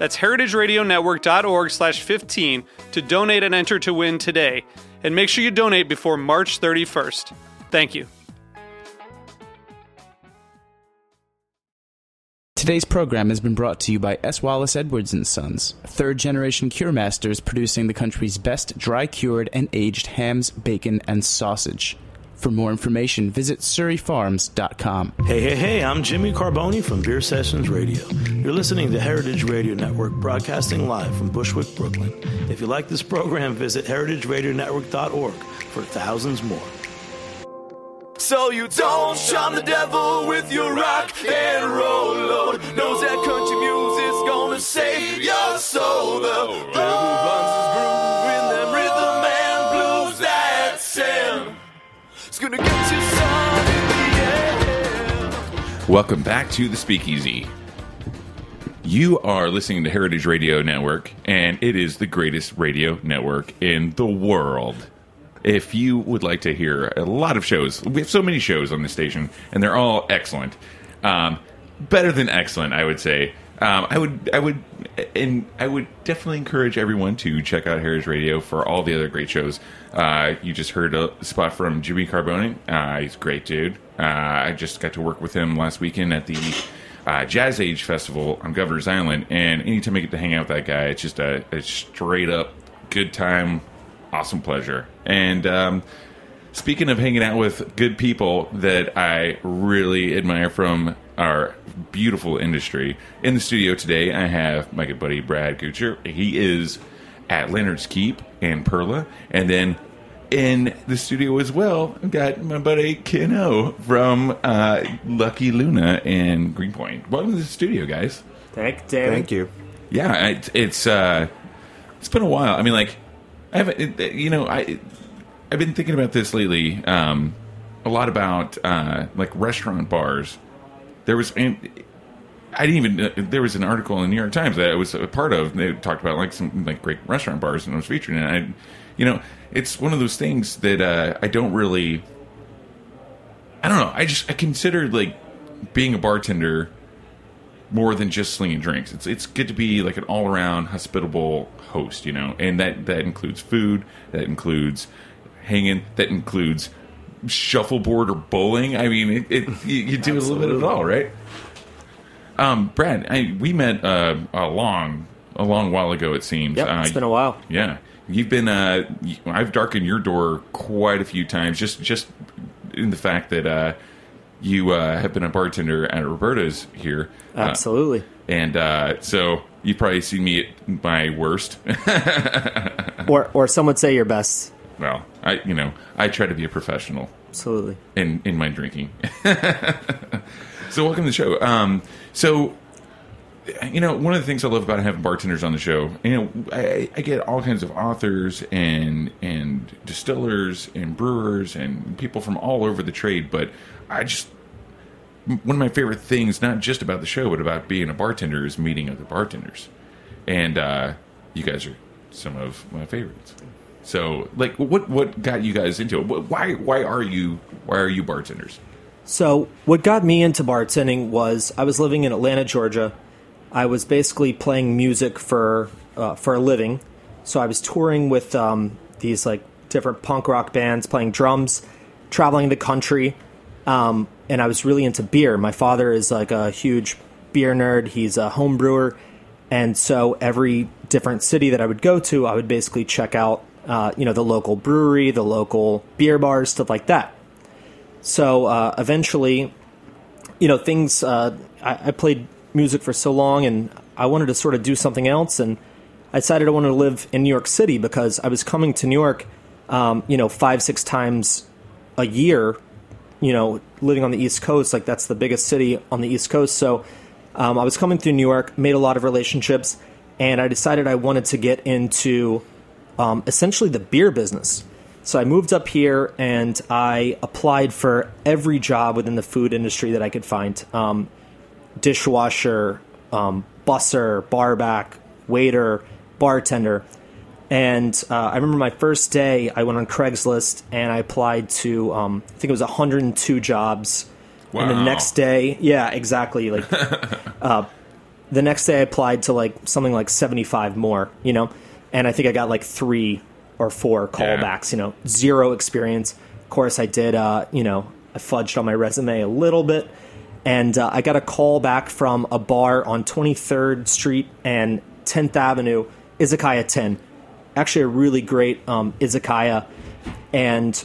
That's heritageradionetwork.org slash 15 to donate and enter to win today. And make sure you donate before March 31st. Thank you. Today's program has been brought to you by S. Wallace Edwards and Sons, third generation cure masters producing the country's best dry cured and aged hams, bacon, and sausage. For more information, visit surryfarms.com. Hey, hey, hey, I'm Jimmy Carboni from Beer Sessions Radio. You're listening to Heritage Radio Network broadcasting live from Bushwick, Brooklyn. If you like this program, visit heritageradionetwork.org for thousands more. So you don't shun the devil with your rock and roll load. Knows that country music's gonna save your soul. The devil Welcome back to the Speakeasy. You are listening to Heritage Radio Network, and it is the greatest radio network in the world. If you would like to hear a lot of shows, we have so many shows on the station, and they're all excellent. Um, better than excellent, I would say. Um, I would, I would, and I would definitely encourage everyone to check out Heritage Radio for all the other great shows. Uh, you just heard a spot from Jimmy Carboni. Uh, he's a great dude. Uh, I just got to work with him last weekend at the uh, Jazz Age Festival on Governor's Island, and anytime I get to hang out with that guy, it's just a, a straight up good time, awesome pleasure. And um, speaking of hanging out with good people that I really admire from our beautiful industry, in the studio today I have my good buddy Brad Goocher. He is at Lantern's Keep and Perla, and then in the studio as well, I've got my buddy Ken Ho from uh, Lucky Luna and Greenpoint. Welcome to the studio, guys. Thank, Damon. Thank you. Yeah, it, it's uh, it's been a while. I mean, like I haven't, it, you know, I I've been thinking about this lately. Um, a lot about uh, like restaurant bars. There was, and I didn't even. There was an article in the New York Times that I was a part of. They talked about like some like great restaurant bars, and I was featured. And I, you know, it's one of those things that uh, I don't really. I don't know. I just I consider like being a bartender more than just slinging drinks. It's it's good to be like an all around hospitable host, you know, and that that includes food, that includes hanging, that includes shuffleboard or bowling. I mean, it, it you, you do a little bit of it all, right? Um, Brad, I, we met uh, a long a long while ago. It seems. Yep, uh, it's been a while. yeah, you've been. Uh, I've darkened your door quite a few times. Just just in the fact that uh, you uh, have been a bartender at Roberta's here. Uh, Absolutely. and uh, so you probably see me at my worst. or, or some would say your best. well, I you know I try to be a professional Absolutely. in in my drinking. so welcome to the show. Um, so you know one of the things I love about having bartenders on the show, you know, I, I get all kinds of authors and and distillers and brewers and people from all over the trade, but I just one of my favorite things, not just about the show, but about being a bartender, is meeting other bartenders, and uh, you guys are some of my favorites. So, like, what what got you guys into it? Why why are you why are you bartenders? So, what got me into bartending was I was living in Atlanta, Georgia. I was basically playing music for uh, for a living. So I was touring with um, these like different punk rock bands, playing drums, traveling the country, um, and I was really into beer. My father is like a huge beer nerd. He's a home brewer, and so every different city that I would go to, I would basically check out uh, you know, the local brewery, the local beer bars, stuff like that. So uh, eventually, you know, things. Uh, I, I played music for so long, and I wanted to sort of do something else, and I decided I wanted to live in New York City because I was coming to New York, um, you know, five six times a year. You know, living on the East Coast, like that's the biggest city on the East Coast. So um, I was coming through New York, made a lot of relationships, and I decided I wanted to get into um, essentially the beer business. So I moved up here and I applied for every job within the food industry that I could find um, dishwasher, um, busser, barback, waiter, bartender. And uh, I remember my first day, I went on Craigslist and I applied to, um, I think it was 102 jobs. Wow. And the next day, yeah, exactly. Like, uh, the next day I applied to like something like 75 more, you know? And I think I got like three or four callbacks, you know, zero experience. Of course, I did, uh, you know, I fudged on my resume a little bit. And uh, I got a call back from a bar on 23rd Street and 10th Avenue, Izakaya 10. Actually, a really great um, Izakaya. And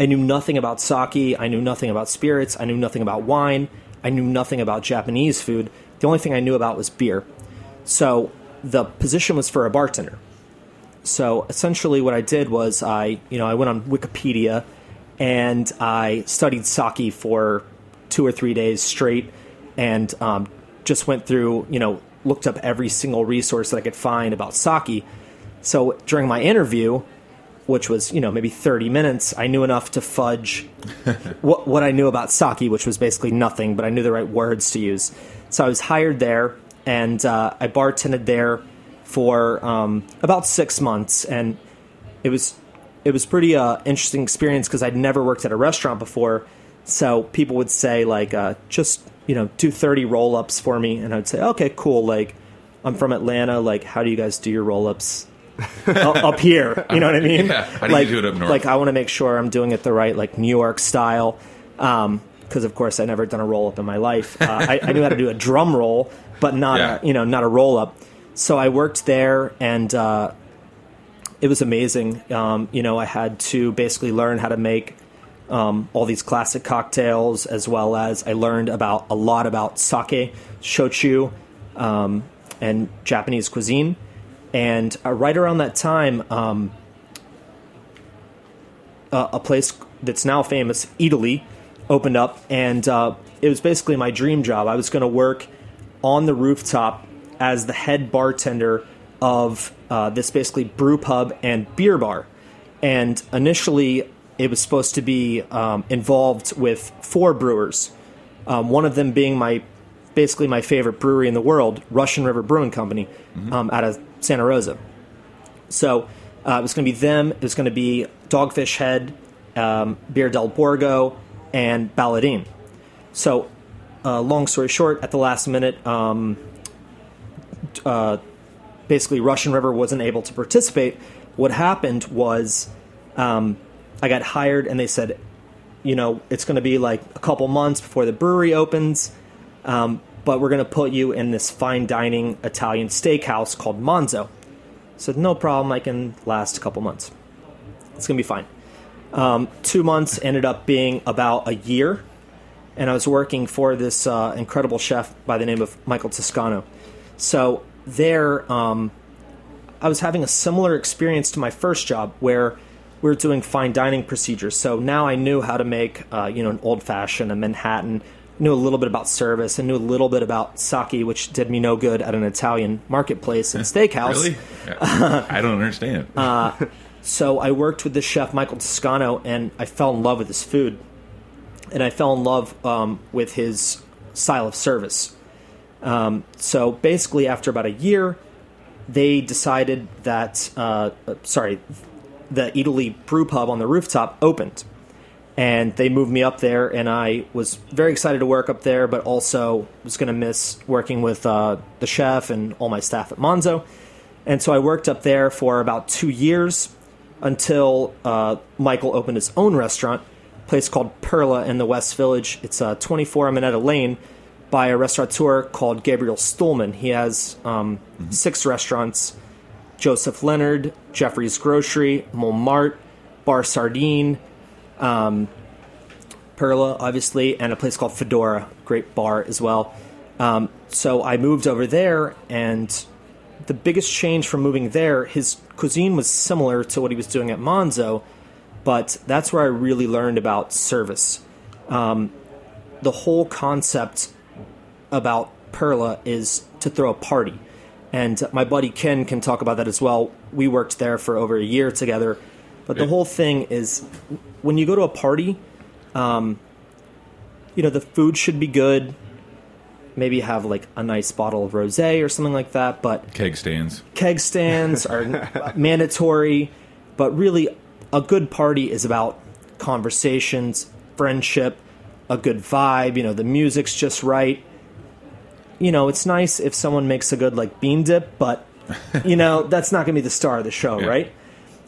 I knew nothing about sake. I knew nothing about spirits. I knew nothing about wine. I knew nothing about Japanese food. The only thing I knew about was beer. So the position was for a bartender. So essentially, what I did was I, you know, I went on Wikipedia and I studied sake for two or three days straight, and um, just went through, you know, looked up every single resource that I could find about sake. So during my interview, which was you know maybe 30 minutes i knew enough to fudge what, what i knew about sake which was basically nothing but i knew the right words to use so i was hired there and uh, i bartended there for um, about six months and it was it was pretty uh, interesting experience because i'd never worked at a restaurant before so people would say like uh, just you know do 30 roll-ups for me and i'd say okay cool like i'm from atlanta like how do you guys do your roll-ups up up here. You know what I mean? Yeah. How do you do it up north? Like I want to make sure I'm doing it the right, like New York style. Because of course I never done a roll up in my life. Uh, I, I knew how to do a drum roll, but not Yeah. a you know not a roll up. So I worked there and. Uh, it was amazing. Um, you know, I had to basically learn how to make um, all these classic cocktails, as well as I learned about a lot about sake, shochu, um, and Japanese cuisine. And uh, right around that time, um, uh, a place that's now famous, Eataly, opened up, and uh, it was basically my dream job. I was going to work on the rooftop as the head bartender of uh, this basically brew pub and beer bar. And initially, it was supposed to be um, involved with four brewers. Um, one of them being my basically my favorite brewery in the world, Russian River Brewing Company, um, out of Santa Rosa. So uh, it was going to be them. It was going to be Dogfish Head, um, Birra del Borgo, and Baladin. So, uh, long story short, at the last minute, um, uh, basically Russian River wasn't able to participate. What happened was um, I got hired, and they said, you know, it's going to be like a couple months before the brewery opens, um, but we're going to put you in this fine dining Italian steakhouse called Manzo. I said, no problem, I can last a couple months. It's going to be fine. Um, two months ended up being about a year, and I was working for this uh, incredible chef by the name of Michael Toscano. So there, um, I was having a similar experience to my first job where we were doing fine dining procedures. So now I knew how to make, uh, you know, an old fashioned, a Manhattan. Knew a little bit about service and knew a little bit about sake, which did me no good at an Italian marketplace and steakhouse. Really? I don't understand. Uh, So I worked with this chef, Michael Toscano, and I fell in love with his food. And I fell in love um, with his style of service. Um, so basically, after about a year, they decided that, uh, uh, sorry, the Eataly Brew Pub on the rooftop opened. And they moved me up there, and I was very excited to work up there, but also was going to miss working with uh, the chef and all my staff at Manzo. And so I worked up there for about two years until uh, Michael opened his own restaurant, a place called Perla in the West Village. It's uh, 24 Minetta Lane by a restaurateur called Gabriel Stulman. He has um, six restaurants Joseph Leonard, Jeffrey's Grocery, Montmartre, Bar Sardine, um, Perla, obviously, and a place called Fedora, great bar as well. Um, so I moved over there, and the biggest change from moving there, his cuisine was similar to what he was doing at Manzo, but that's where I really learned about service. Um, the whole concept about Perla is to throw a party. And my buddy Ken can talk about that as well. We worked there for over a year together. But the whole thing is when you go to a party, um, you know, the food should be good. Maybe have like a nice bottle of rose or something like that. But Keg stands. keg stands are mandatory, but really, a good party is about conversations, friendship, a good vibe. You know, the music's just right. You know, it's nice if someone makes a good like bean dip, but you know that's not going to be the star of the show, Yeah. right?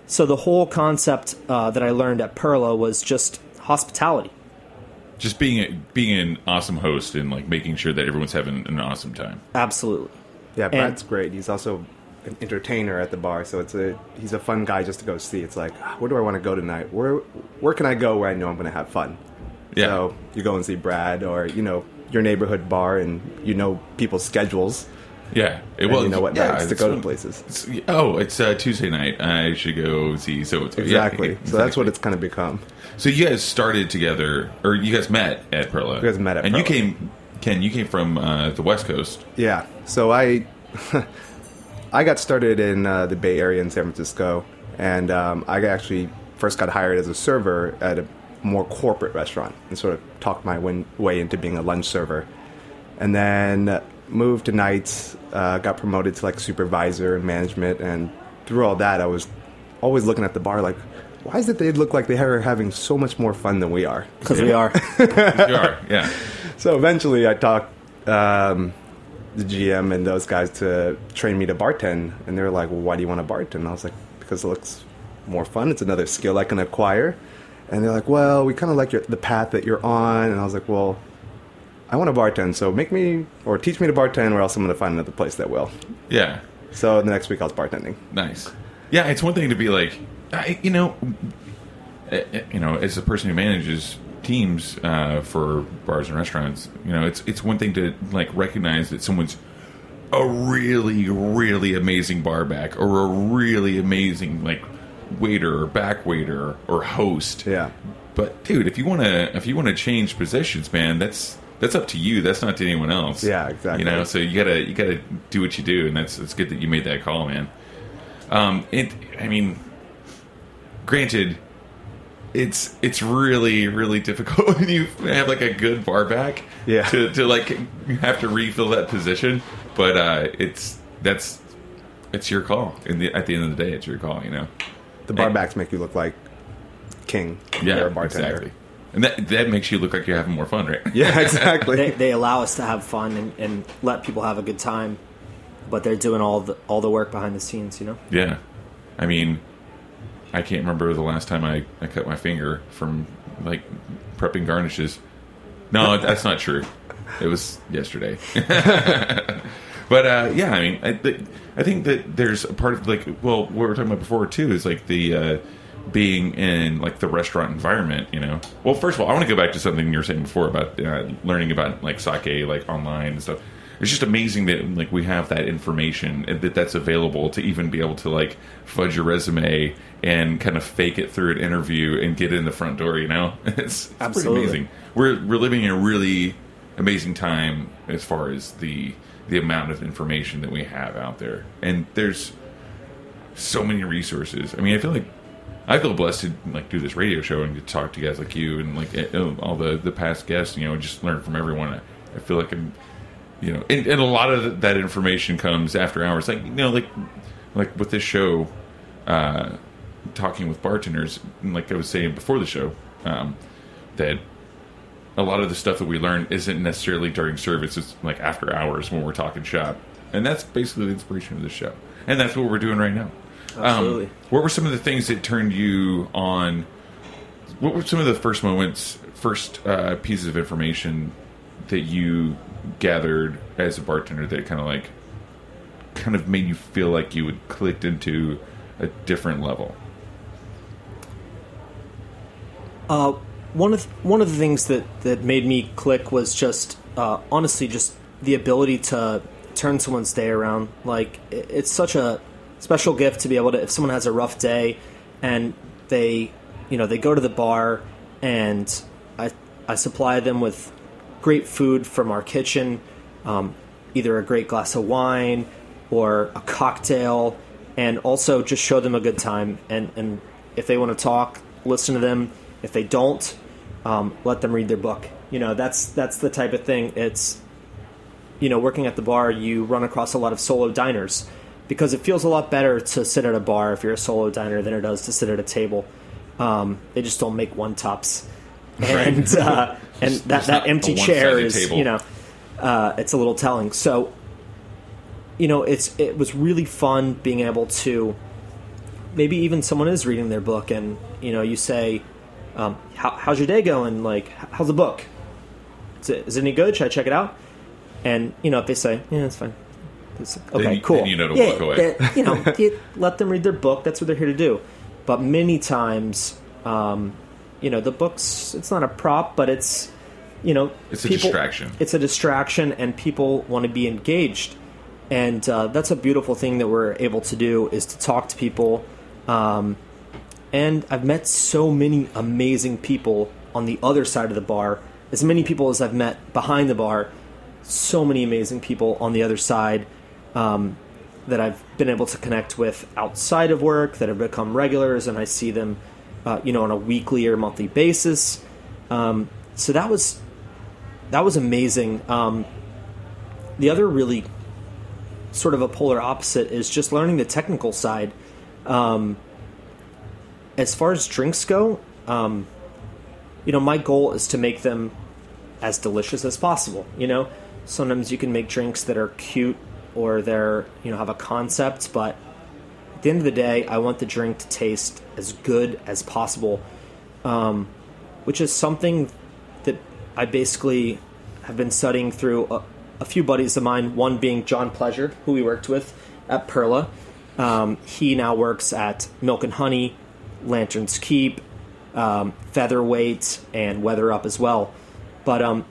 So the whole concept uh, that I learned at Perla was just hospitality. Just being a, being an awesome host and like making sure that everyone's having an awesome time. Absolutely. Yeah, Brad's great. He's also an entertainer at the bar, so it's a he's a fun guy just to go see. It's like, "Ah, where do I want to go tonight? Where where can I go where I know I'm going to have fun? Yeah. So you go and see Brad, or you know your neighborhood bar, and you know people's schedules, Yeah, it, and you know what yeah, nights to it's- go to places. it's- oh, it's uh, Tuesday night. I should go see so yeah, Exactly. So that's what it's kind of become. So you guys started together, or you guys met at Perla. We guys met at and you came. Ken, you came from uh, the West Coast. Yeah. So I I got started in uh, the Bay Area in San Francisco, and um, I actually first got hired as a server at a more corporate restaurant, and sort of talked my win- way into being a lunch server, and then moved to nights. Uh, got promoted to like supervisor and management, and through all that, I was always looking at the bar like. Why is it they look like they are having so much more fun than we are? Because we are. you are, yeah. So eventually, I talked um, the GM and those guys to train me to bartend, and they were like, "Well, why do you want to bartend?" And I was like, "Because it looks more fun. It's another skill I can acquire." And they're like, "Well, we kind of like your, the path that you're on." And I was like, "Well, I want to bartend, so make me or teach me to bartend, or else I'm going to find another place that will." Yeah, So the next week, I was bartending. nice. Yeah, it's one thing to be like, I, you know, eh, eh, you know, as a person who manages teams uh, for bars and restaurants, you know, it's it's one thing to like recognize that someone's a really really amazing bar back or a really amazing like waiter or back waiter or host. Yeah. But dude, if you want to if you want to change positions, man, that's that's up to you. That's not to anyone else. Yeah, exactly. You know, so you gotta you gotta do what you do, and that's it's good that you made that call, man. Um, it. I mean, granted, it's it's really really difficult when you have like a good bar back. Yeah. To to like have to refill that position, but uh, it's that's it's your call. In the at the end of the day, it's your call. You know. The barbacks make you look like king. Yeah. You're a bartender. Exactly. And that that makes you look like you're having more fun, right? Yeah, exactly. they, they allow us to have fun and, and let people have a good time, but they're doing all the all the work behind the scenes. You know. Yeah. I mean, I can't remember the last time I, I cut my finger from like prepping garnishes. No, that's not true. It was yesterday. but uh, yeah, I mean, I, th- I think that there's a part of like, well, what we were talking about before too is like the uh, being in like the restaurant environment. You know, well, first of all, I want to go back to something you were saying before about uh, learning about like sake, like online and stuff. It's just amazing that like we have that information that that's available to even be able to like fudge your resume and kind of fake it through an interview and get in the front door. You know, it's, it's pretty amazing. We're we're living in a really amazing time as far as the the amount of information that we have out there, and there's so many resources. I mean, I feel like I feel blessed to like do this radio show and to talk to guys like you and like eh, all the the past guests. You know, just learn from everyone. I, I feel like I'm, you know, and, and a lot of that information comes after hours. Like you know, like like with this show, uh, talking with bartenders, and like I was saying before the show, um, that a lot of the stuff that we learn isn't necessarily during service. It's like after hours when we're talking shop, and that's basically the inspiration of the show. And that's what we're doing right now. Absolutely. Um, what were some of the things that turned you on? What were some of the first moments, first uh, pieces of information that you gathered as a bartender that kind of like, kind of made you feel like you had clicked into a different level? Uh, one of one of the things that that made me click was just uh, honestly just the ability to turn someone's day around. Like it- it's such a special gift to be able to if someone has a rough day and they you know they go to the bar and I I supply them with great food from our kitchen, um, either a great glass of wine or a cocktail, and also just show them a good time. And and if they want to talk, listen to them. If they don't, um, let them read their book. You know, that's that's the type of thing. It's you know, working at the bar, you run across a lot of solo diners because it feels a lot better to sit at a bar if you're a solo diner than it does to sit at a table. Um, they just don't make one tops, and uh, and that, that empty chair is table. you know uh, it's a little telling. So you know, it's it was really fun being able to maybe even someone is reading their book and you know you say um, How, how's your day going? Like how's the book? Is it, is it any good? Should i check it out? And you know if they say yeah it's fine. It's, okay you- cool. then you know to yeah, walk away. that- you know you let them read their book. That's what they're here to do. But many times um, you know the books it's not a prop but it's you know It's a distraction. it's a distraction and people want to be engaged and uh, that's a beautiful thing that we're able to do is to talk to people um, and i've met so many amazing people on the other side of the bar as many people as i've met behind the bar so many amazing people on the other side um, that i've been able to connect with outside of work that have become regulars and i see them uh, you know on a weekly or monthly basis um, so that was that was amazing um, the other really sort of a polar opposite is just learning the technical side. Um, as far as drinks go, um, you know, my goal is to make them as delicious as possible. You know, sometimes you can make drinks that are cute or they're you know have a concept, but at the end of the day, I want the drink to taste as good as possible, um, which is something that I basically have been studying through a, a few buddies of mine. One being John Pleasure, who we worked with at Perla. Um, he now works at Milk and Honey, Lanterns Keep, um, Featherweight, and Weather Up as well. But um,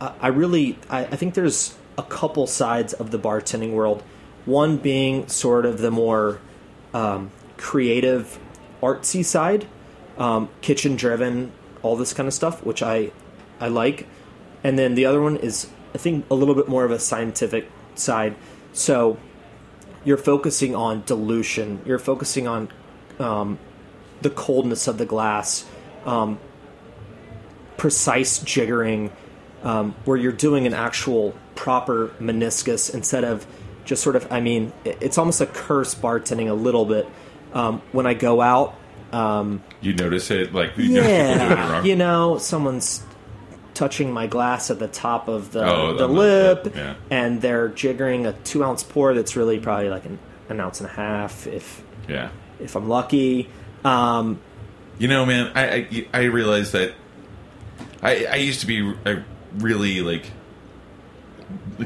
I, I really, I, I think there's a couple sides of the bartending world. One being sort of the more um, creative, artsy side, um, kitchen driven, all this kind of stuff, which I I like. And then the other one is I think a little bit more of a scientific side. So you're focusing on dilution. You're focusing on um, the coldness of the glass, um, precise jiggering, um, where you're doing an actual proper meniscus instead of just sort of. I mean, it's almost a curse bartending a little bit. Um, when I go out, um, You notice it, like you yeah, you know, someone's touching my glass at the top of the Oh, the the- lip, yeah. and they're jiggering a two ounce pour that's really probably like an, an ounce and a half if yeah. if I'm lucky. Um, You know, man, I I, I realize that I I used to be a really like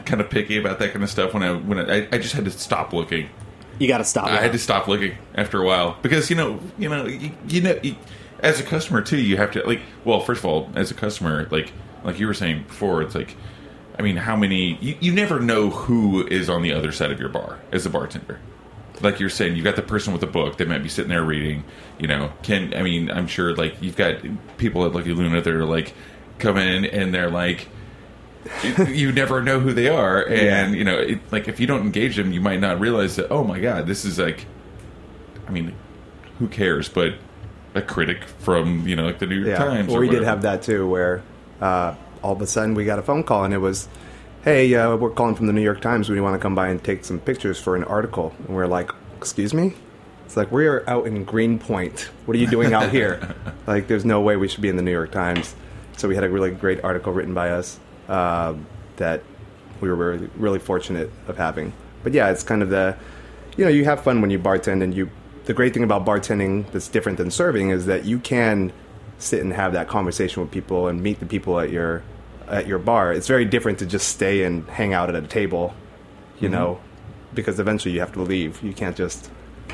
kind of picky about that kind of stuff when I when I, I just had to stop looking. you got to stop. I had to stop looking after a while because you know you know you, you know you, as a customer too you have to like well first of all as a customer like like you were saying before it's like I mean how many you, you never know who is on the other side of your bar as a bartender like you're saying you've got the person with the book they might be sitting there reading you know can I mean I'm sure like you've got people at Lucky Luna that are like come in and they're like you, you never know who they are, and you know, it, like if you don't engage them, you might not realize that. Oh my god, this is like, I mean, who cares? But a critic from you know, like the New York Yeah. Times. Well, or we did have that too, where uh, all of a sudden we got a phone call and it was, "Hey, uh, we're calling from the New York Times. We want to come by and take some pictures for an article." And we're like, "Excuse me." It's like we're out in Greenpoint. What are you doing out here? like, there's no way we should be in the New York Times. So we had a really great article written by us uh, that we were really, really fortunate of having. But yeah, it's kind of the, you know, you have fun when you bartend, and you. The great thing about bartending that's different than serving is that you can sit and have that conversation with people and meet the people at your at your bar. It's very different to just stay and hang out at a table, you know, because eventually you have to leave. You can't just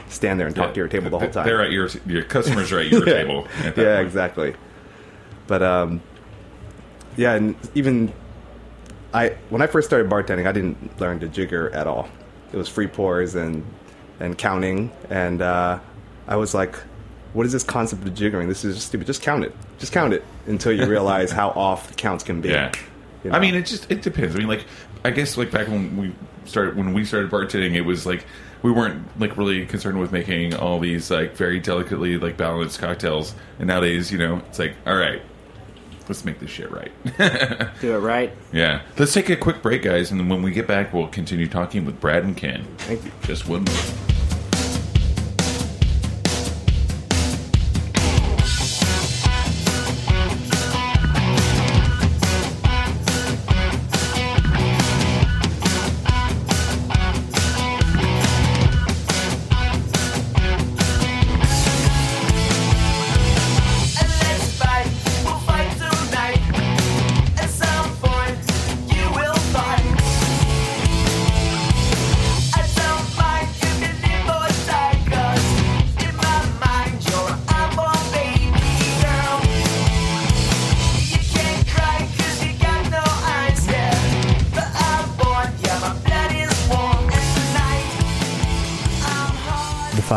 stand there and talk to your table the whole time. They're at your your customers are at your Yeah. table. at yeah, point. exactly. But um, yeah, and even I when I first started bartending, I didn't learn to jigger at all. It was free pours and and counting, and uh, I was like, "What is this concept of jiggering? This is just stupid. Just count it. Just count it until you realize how off the counts can be." Yeah. You I mean, it just it depends. I mean, like I guess like back when we started when we started bartending, it was like we weren't like really concerned with making all these like very delicately like balanced cocktails. And nowadays, you know, it's like all right, let's make this shit right. Do it right. yeah. Let's take a quick break, guys, and then when we get back, we'll continue talking with Brad and Ken. Thank you. Just one more.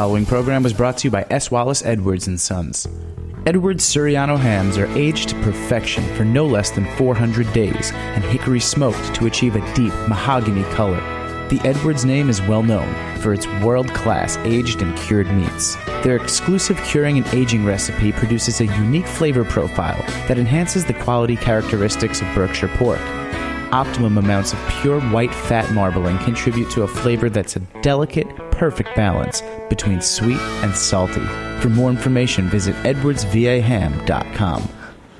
Following program was brought to you by S. Wallace Edwards and Sons. Edwards Surryano hams are aged to perfection for no less than 400 days and hickory smoked to achieve a deep mahogany color. The Edwards name is well known for its world class aged and cured meats. Their exclusive curing and aging recipe produces a unique flavor profile that enhances the quality characteristics of Berkshire pork. Optimum amounts of pure white fat marbling contribute to a flavor that's a delicate, perfect balance between sweet and salty. For more information, visit edwardsvaham.com.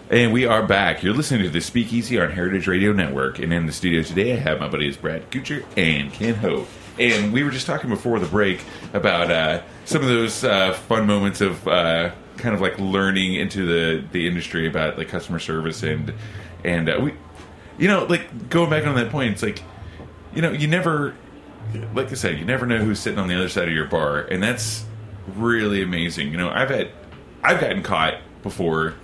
And we are back. You're listening to the Speakeasy on Heritage Radio Network. And in the studio today, I have my buddies Brad Goocher and Ken Ho. And we were just talking before the break about uh, some of those uh, fun moments of uh, kind of like learning into the, the industry about like customer service and and uh, we, you know, like going back on that point, it's like, you know, you never, like I said, you never know who's sitting on the other side of your bar, and that's really amazing. You know, I've had, I've gotten caught before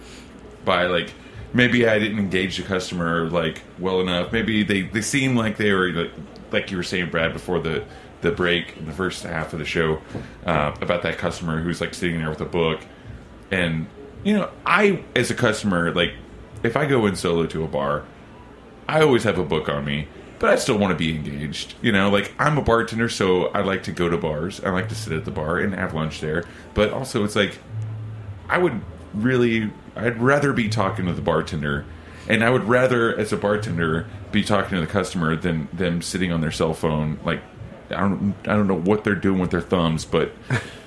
by like maybe I didn't engage the customer like well enough. Maybe they they seem like they were like, like you were saying, Brad, before the the break in the first half of the show uh, about that customer who's like sitting there with a book, and you know, I as a customer like if I go in solo to a bar, I always have a book on me. But I still want to be engaged, you know. Like I'm a bartender, so I like to go to bars. I like to sit at the bar and have lunch there. But also, it's like I would really, I'd rather be talking to the bartender, and I would rather, as a bartender, be talking to the customer than them sitting on their cell phone. Like, I don't, I don't know what they're doing with their thumbs, but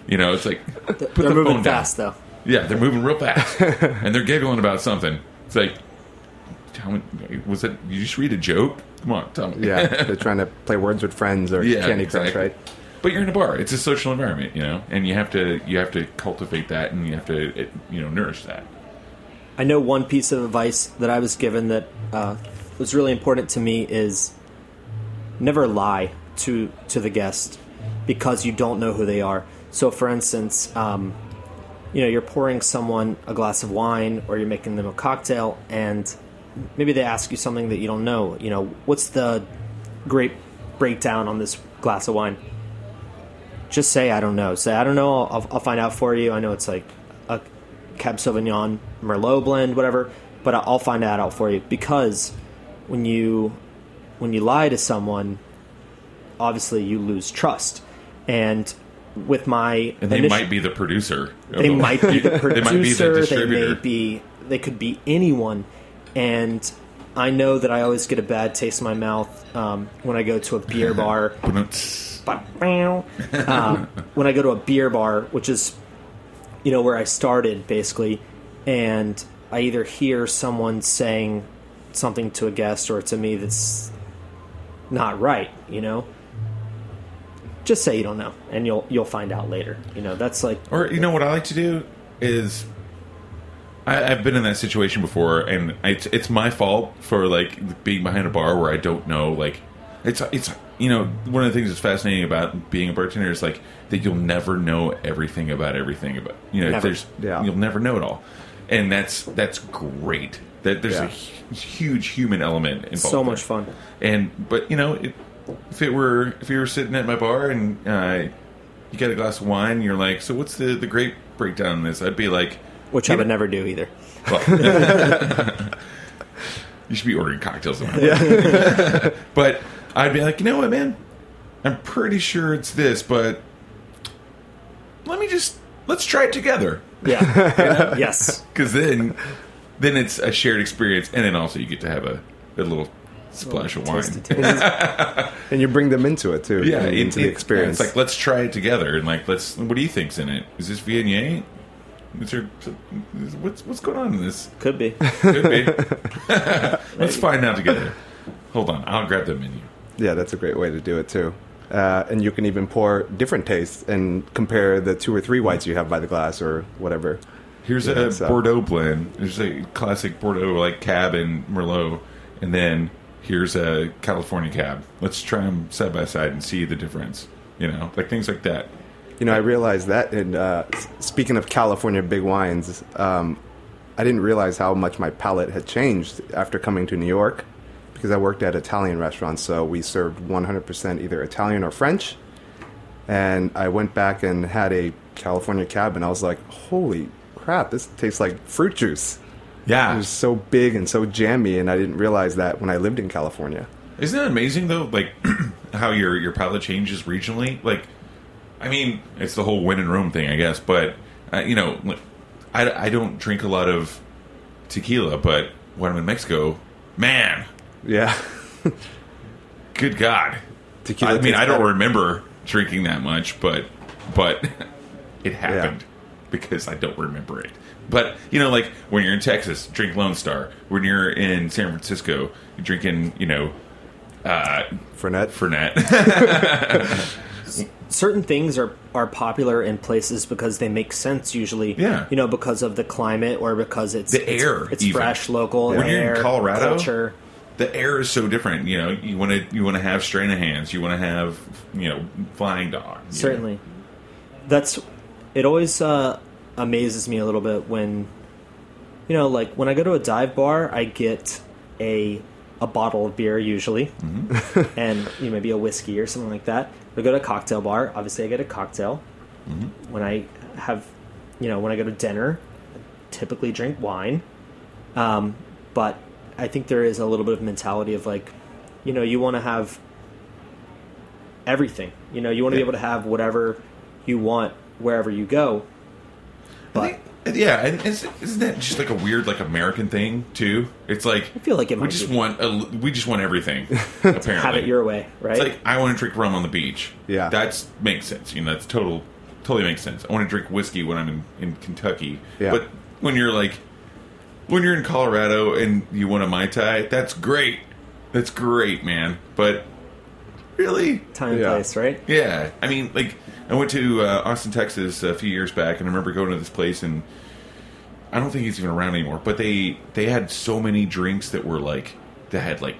you know, it's like put They're the moving phone down. fast though. Yeah, they're moving real fast, and they're giggling about something. It's like, me, was it? You just read a joke? Come on, tell me. Yeah, they're trying to play words with friends or Yeah, Candy Crush, exactly. right? But you're in a bar. It's a social environment, you know, and you have to you have to cultivate that, and you have to it, you know nourish that. I know one piece of advice that I was given that uh, was really important to me is never lie to to the guest because you don't know who they are. So, for instance, um, you know, you're pouring someone a glass of wine or you're making them a cocktail, and maybe they ask you something that you don't know. You know, what's the great breakdown on this glass of wine? Just say I don't know. Say I don't know. I'll, I'll find out for you. I know it's like a Cab Sauvignon Merlot blend, whatever. But I'll find that out for you because when you when you lie to someone, obviously you lose trust. And with my And they initi- might be the producer. they the- might be the producer. they might be the They distributor. may be. They could be anyone. And I know that I always get a bad taste in my mouth um, when I go to a beer bar. um, when I go to a beer bar, which is, you know, where I started basically, and I either hear someone saying something to a guest or to me that's not right, you know. Just say you don't know, and you'll you'll find out later. You know, that's like Or you know what I like to do is I, I've been in that situation before, and it's, it's my fault for like being behind a bar where I don't know like It's it's you know one of the things that's fascinating about being a bartender is like that you'll never know everything about everything about you know Never. there's Yeah. you'll never know it all, and that's that's great. That there's Yeah. a huge human element involved. So there. much fun. And but you know, it, if it were if you were sitting at my bar and uh, you got a glass of wine, and you're like, so what's the the grape breakdown in this? I'd be like, Which I would never do either. well, you should be ordering cocktails. On yeah. but I'd be like, you know what, man? I'm pretty sure it's this, but let me just let's try it together Yeah. yes. because then then it's a shared experience, and then also you get to have a, a little splash of wine. Taste of taste. and you bring them into it too. Yeah, into it- the experience. It's like let's try it together, and like let's. What do you think's in it? Is this Viognier? Is there what's what's going on in this? Could be. Could be. let's find out together. Hold on, I'll grab the menu. yeah, that's a great way to do it too. Uh, and you can even pour different tastes and compare the two or three whites you have by the glass or whatever. Here's Yeah, a so- Bordeaux blend. There's a classic Bordeaux like Cab and Merlot, and then here's a California Cab. Let's try them side by side and see the difference. You know, like things like that. You know, I realized that. And uh, speaking of California big wines, um, I didn't realize how much my palate had changed after coming to New York because I worked at Italian restaurants, so we served 100% either Italian or French. And I went back and had a California cab, and I was like, "Holy crap! This tastes like fruit juice." Yeah. It was so big and so jammy, and I didn't realize that when I lived in California. Isn't that amazing though? Like how your your palate changes regionally. Like, I mean, it's the whole win in Rome thing, I guess. But uh, you know, I I don't drink a lot of tequila, but when I'm in Mexico, man, Yeah, good God, tequila. I mean, I don't better. remember drinking that much, but but it happened because I don't remember it. But you know, like when you're in Texas, drink Lone Star. When you're in San Francisco, you're drinking, you know, uh, Fernet. Fernet. certain things are are popular in places because they make sense usually. Yeah. You know, because of the climate or because it's The it's- air, It's, even. fresh, local. When the you're in Colorado, culture. the air is so different. You know, you want to you want to have Stranahan's. You want to have you know flying dog. Certainly. That's it always uh, amazes me a little bit when you know, like when I go to a dive bar, I get a a bottle of beer usually, Mm-hmm. and you know, maybe a whiskey or something like that. I go to a cocktail bar, obviously I get a cocktail. Mm-hmm. When I have, you know, when I go to dinner, I typically drink wine. Um, but I think there is a little bit of mentality of like, you know, you want to have everything. You know, you want to Yeah. be able to have whatever you want wherever you go. But know? Yeah, and is, isn't that just like a weird like American thing too? It's like I feel like it we might just be. want a, we just want everything. apparently, have it your way, right? It's like I want to drink rum on the beach. Yeah. that's makes sense. You know, that's total, totally makes sense. I want to drink whiskey when I'm in, in Kentucky. Yeah. But when you're like, when you're in Colorado and you want a mai tai, that's great. That's great, man. But really, Time and Yeah. place, right? yeah. I mean, like, I went to uh, Austin, Texas a few years back, and I remember going to this place, and I don't think he's even around anymore. But they they had so many drinks that were like that had like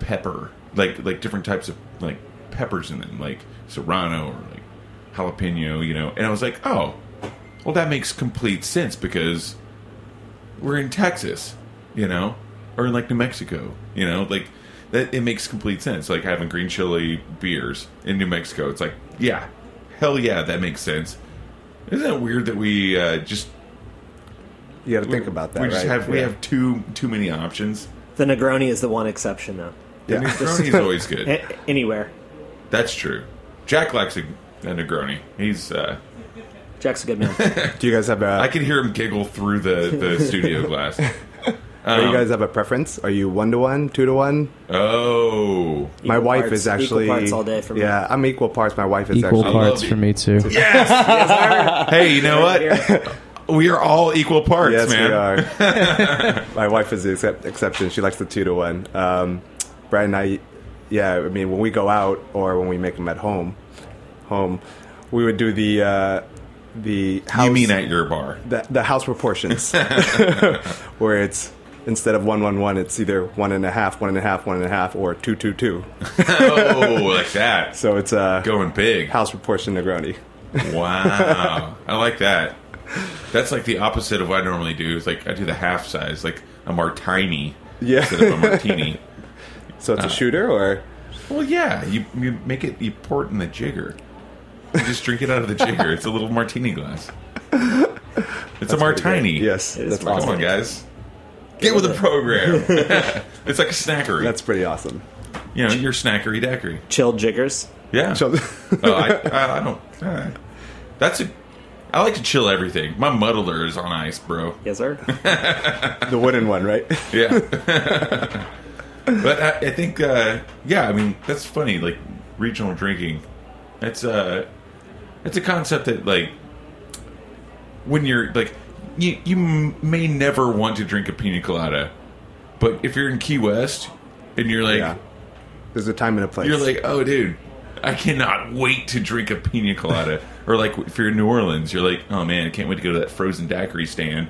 pepper, like like different types of like peppers in them, like serrano or like jalapeno, you know. And I was like, oh, well, that makes complete sense because we're in Texas, you know, or in like New Mexico, you know, like that. It makes complete sense. Like having green chili beers in New Mexico, it's like, yeah, hell yeah, that makes sense. Isn't it weird that we uh, just You got to think about that. we just right? have we Yeah. have too too many options. The Negroni is the one exception, though. The Yeah. Negroni's always good. A- anywhere, That's true. Jack likes a, a Negroni. He's. Uh, Jack's a good man. Do you guys have a? I can hear him giggle through the, the studio glass. do Um, you guys have a preference? Are you one to one, two to one? Oh, My Equal wife parts- is actually equal parts all day for me. Yeah, I'm equal parts. My wife is. Equal actually. parts for me too. yes! hey, you know what? We are all equal parts, Yes, man. we are. My wife is the excep- exception. She likes the two to one. Um, Brad and I, yeah. I mean, when we go out or when we make them at home, home, we would do the uh, the house. You mean at your bar? the, the house proportions, where it's instead of one one one, it's either one and a half, one and a half, one and a half, or two two two. oh, like that. So it's a Going big. house proportion Negroni. Wow. I like that. That's like the opposite of what I normally do. It's like I do the half size, like a martini Yeah. instead of a martini. So Uh. it's a shooter, or well, yeah, you, you make it, you pour it in the jigger. You just drink it out of the jigger. It's a little martini glass. It's a martini. yes, is that's Come awesome. on, guys. Get with the program. it's like a snackery. That's pretty awesome. you know, you're snackery daiquiri. Chilled jiggers. Yeah. So, oh, I, I, I don't. Uh, that's a. I like to chill everything. My muddler is on ice, bro. Yes, sir. the wooden one, right? Yeah. but I, I think, uh, yeah, I mean, that's funny. Like regional drinking, it's uh, it's a concept that like when you're like you you may never want to drink a pina colada, but if you're in Key West and you're like yeah. There's a time and a place. you're like, oh, dude, I cannot wait to drink a pina colada. or like if you're in New Orleans, you're like, oh man, I can't wait to go to that frozen daiquiri stand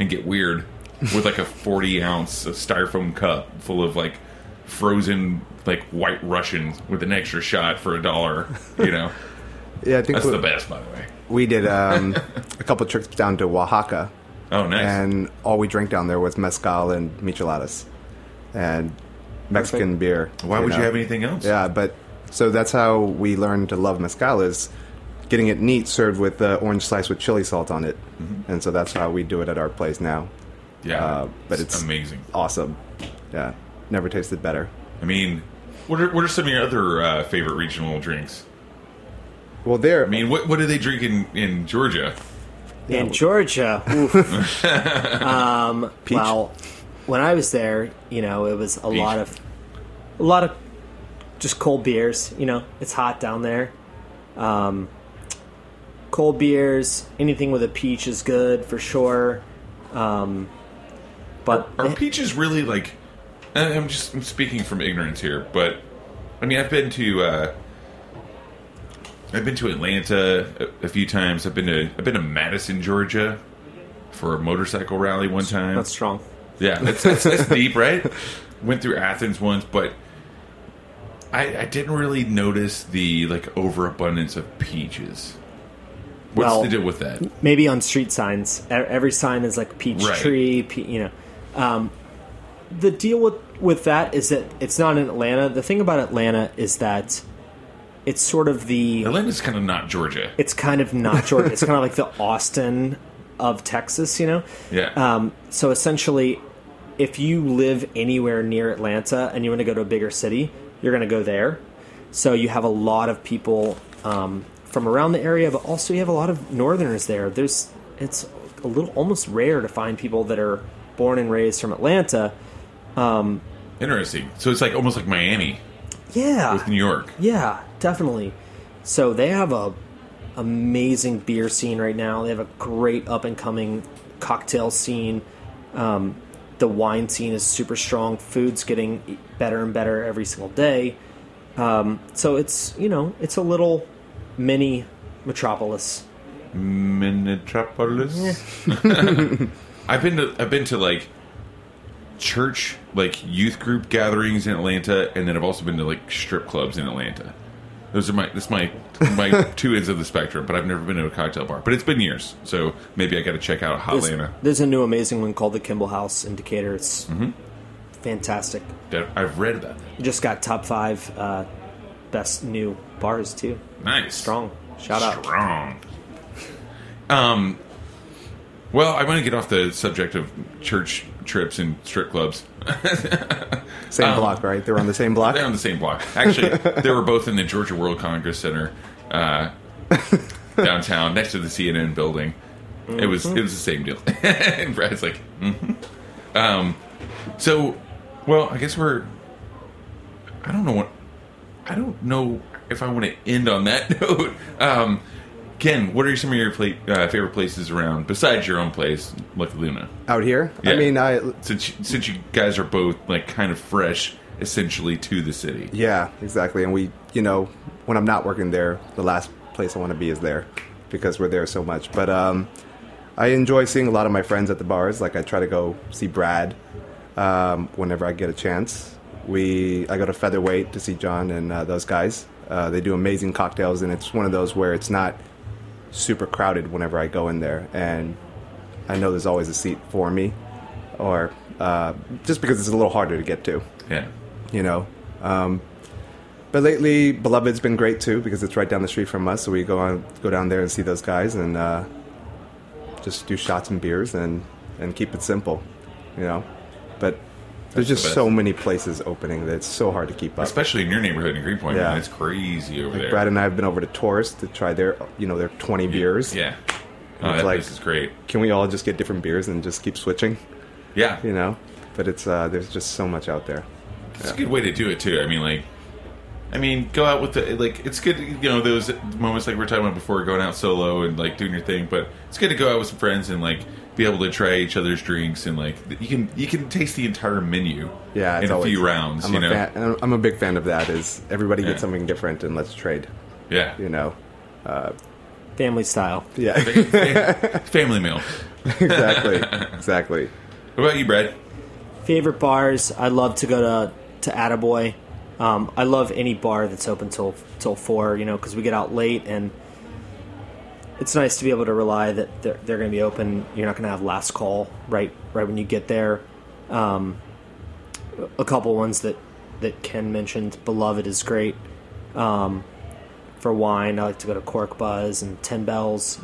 and get weird with like a 40 ounce styrofoam cup full of like frozen like white Russian with an extra shot for a dollar. You know, yeah, I think that's the best, by the way. We did um, a couple trips down to Oaxaca, Oh, nice. and all we drank down there was mezcal and micheladas, and Mexican beer. Why would know. you have anything else? Yeah, but so that's how we learned to love mezcal is getting it neat, served with uh, orange slice with chili salt on it, Mm-hmm. and so that's how we do it at our place now. yeah, uh, but it's- amazing. Awesome. Yeah, never tasted better. I mean, what are what are some of your other uh, favorite regional drinks? Well, there. I mean, what what do they drink in in Georgia? In Georgia, oof. um, well, when I was there, you know, it was a Peach. lot of, a lot of, just cold beers. You know, it's hot down there. Um, cold beers, anything with a peach is good for sure. Um, but Are peaches really like? I'm just I'm speaking from ignorance here, but I mean I've been to uh, I've been to Atlanta a, a few times. I've been to I've been to Madison, Georgia, for a motorcycle rally one time. that's strong. Yeah, it's, it's, it's deep, right? Went through Athens once, but I, I didn't really notice the like overabundance of peaches. What's Well- the deal with that? maybe on street signs. Every sign is like peach Right. tree, pe- you know. Um, the deal with with that is that it's not in Atlanta. The thing about Atlanta is that it's sort of the Atlanta's kind of not Georgia. it's kind of not Georgia. it's kind of like the Austin of Texas, you know. Yeah. Um, so essentially, if you live anywhere near Atlanta and you want to go to a bigger city, you're going to go there. So you have a lot of people um, from around the area, but also you have a lot of Northerners there. There's it's a little almost rare to find people that are born and raised from Atlanta. Interesting. So it's like almost like Miami Yeah, with New York. Yeah, definitely. So they have a amazing beer scene right now. They have a great up and coming cocktail scene. Um, the wine scene is super strong. Food's getting better and better every single day. Um, so it's you know it's a little mini metropolis. Minneapolis. I've been to I've been to like church like youth group gatherings in Atlanta, and then I've also been to like strip clubs in Atlanta. Those are my that's my my two ends of the spectrum. But I've never been to a cocktail bar. But it's been years, so maybe I got to check out There's, Hotlanta. there's a new amazing one called the Kimball House in Decatur. It's fantastic. I've read about that. Just got top five uh, best new bars too. Nice, Strong. Shout out. strong. Um. Well, I want to get off the subject of church trips and strip clubs. Same Um, block, right? They were on the same block. They're on the same block. Actually, they were both in the Georgia World Congress Center uh, downtown, next to the CNN building. It was it was the same deal. and Brad's like, hmm um, so, well, I guess we're. I don't know what. I don't know if I want to end on that note. Um, Ken, what are some of your uh, favorite places around besides your own place, like Luna? Out here, Yeah. I mean, I Since since you guys are both like kind of fresh, essentially to the city. yeah, exactly. And we, you know, when I'm not working there, the last place I want to be is there because we're there so much. But um, I enjoy seeing a lot of my friends at the bars. Like I try to go see Brad um, whenever I get a chance. We I go to Featherweight to see John and uh, those guys. Uh, they do amazing cocktails, and it's one of those where it's not super crowded whenever I go in there, and I know there's always a seat for me, or uh, just because it's a little harder to get to Yeah. you know. Um, but lately, Beloved's been great too because it's right down the street from us. So we go on, go down there and see those guys and uh, just do shots and beers and and keep it simple, you know. But there's just the so many places opening that it's so hard to keep up. Especially in your neighborhood in Greenpoint, Yeah. man. It's crazy over Like there. Brad and I have been over to Tørst to try their, you know, their 20 beers. Yeah. Oh, that like- place is great. Can we all just get different beers and just keep switching? Yeah. You know. But it's uh, there's just so much out there. It's a good way to do it too. I mean, like, I mean, go out with the like. It's good, you know, those moments like we are talking about before, going out solo and like doing your thing. But it's good to go out with some friends and like be able to try each other's drinks and like you can you can taste the entire menu. Yeah, in a always- few rounds. I'm you a know, fan, I'm- I'm a big fan of that. Is everybody Yeah. gets something different and let's trade. yeah, You know. Family style. Yeah. family meal. exactly. Exactly. What about you, Brad? Favorite bars? I love to go to to Attaboy. Um, I love any bar that's open till till four. You know, because we get out late and it's nice to be able to rely that they're, they're going to be open. You're not going to have last call right right when you get there. Um, a couple ones that that Ken mentioned. Beloved is great. Um, for wine, I like to go to Corkbuzz and Ten Bells,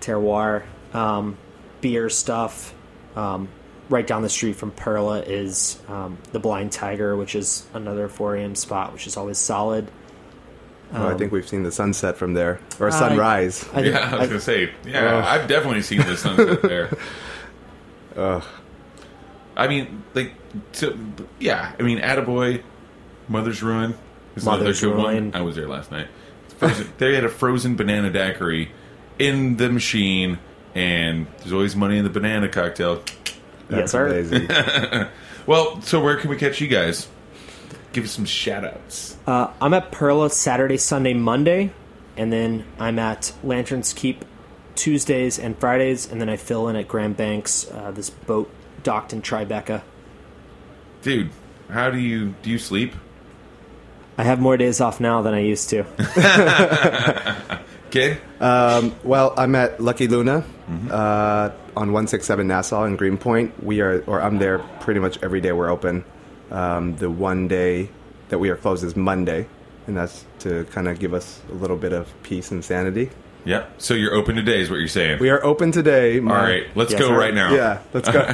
Terroir. Um, beer stuff. Um, right down the street from Perla is um, the Blind Tiger, which is another 4 a.m. spot, which is always solid. Well, I think um, we've seen the sunset from there, or I- sunrise. I think- Yeah, I was I- gonna say. Yeah, Ugh. I've definitely seen the sunset there. Ugh. I mean, like, to, yeah. I mean, Attaboy, Mother's Ruin is Mother's another good Ruin. one. I was there last night. Frozen, they had a frozen banana daiquiri in the machine, and there's always money in the banana cocktail. Yes, That's sir. amazing. Well, so where can we catch you guys? Give us some shout outs. Uh, I'm at Perla Saturday, Sunday, Monday, and then I'm at Lantern's Keep Tuesdays and Fridays, and then I fill in at Grand Banks, uh, this boat docked in Tribeca. Dude, how do you do you sleep? I have more days off now than I used to. Kid? well, I'm at Lucky Luna Mm-hmm. uh, on 167 Nassau in Greenpoint. We are, or I'm there pretty much every day we're open. Um, the one day that we are closed is Monday, and that's to kind of give us a little bit of peace and sanity. Yep. So you're open today, is what you're saying. We are open today. All My- right, let's Yes, go sir. right now. Yeah, let's go.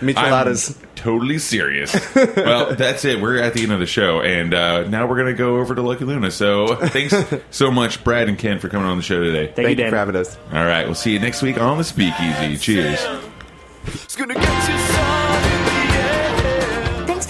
Micheladas. I'm totally serious. well, that's it. We're at the end of the show, and uh, now we're gonna go over to Lucky Luna. So thanks so much, Brad and Ken, for coming on the show today. Thank, Thank you, you Dan. for having us. All right, we'll see you next week on the Speakeasy. Cheers.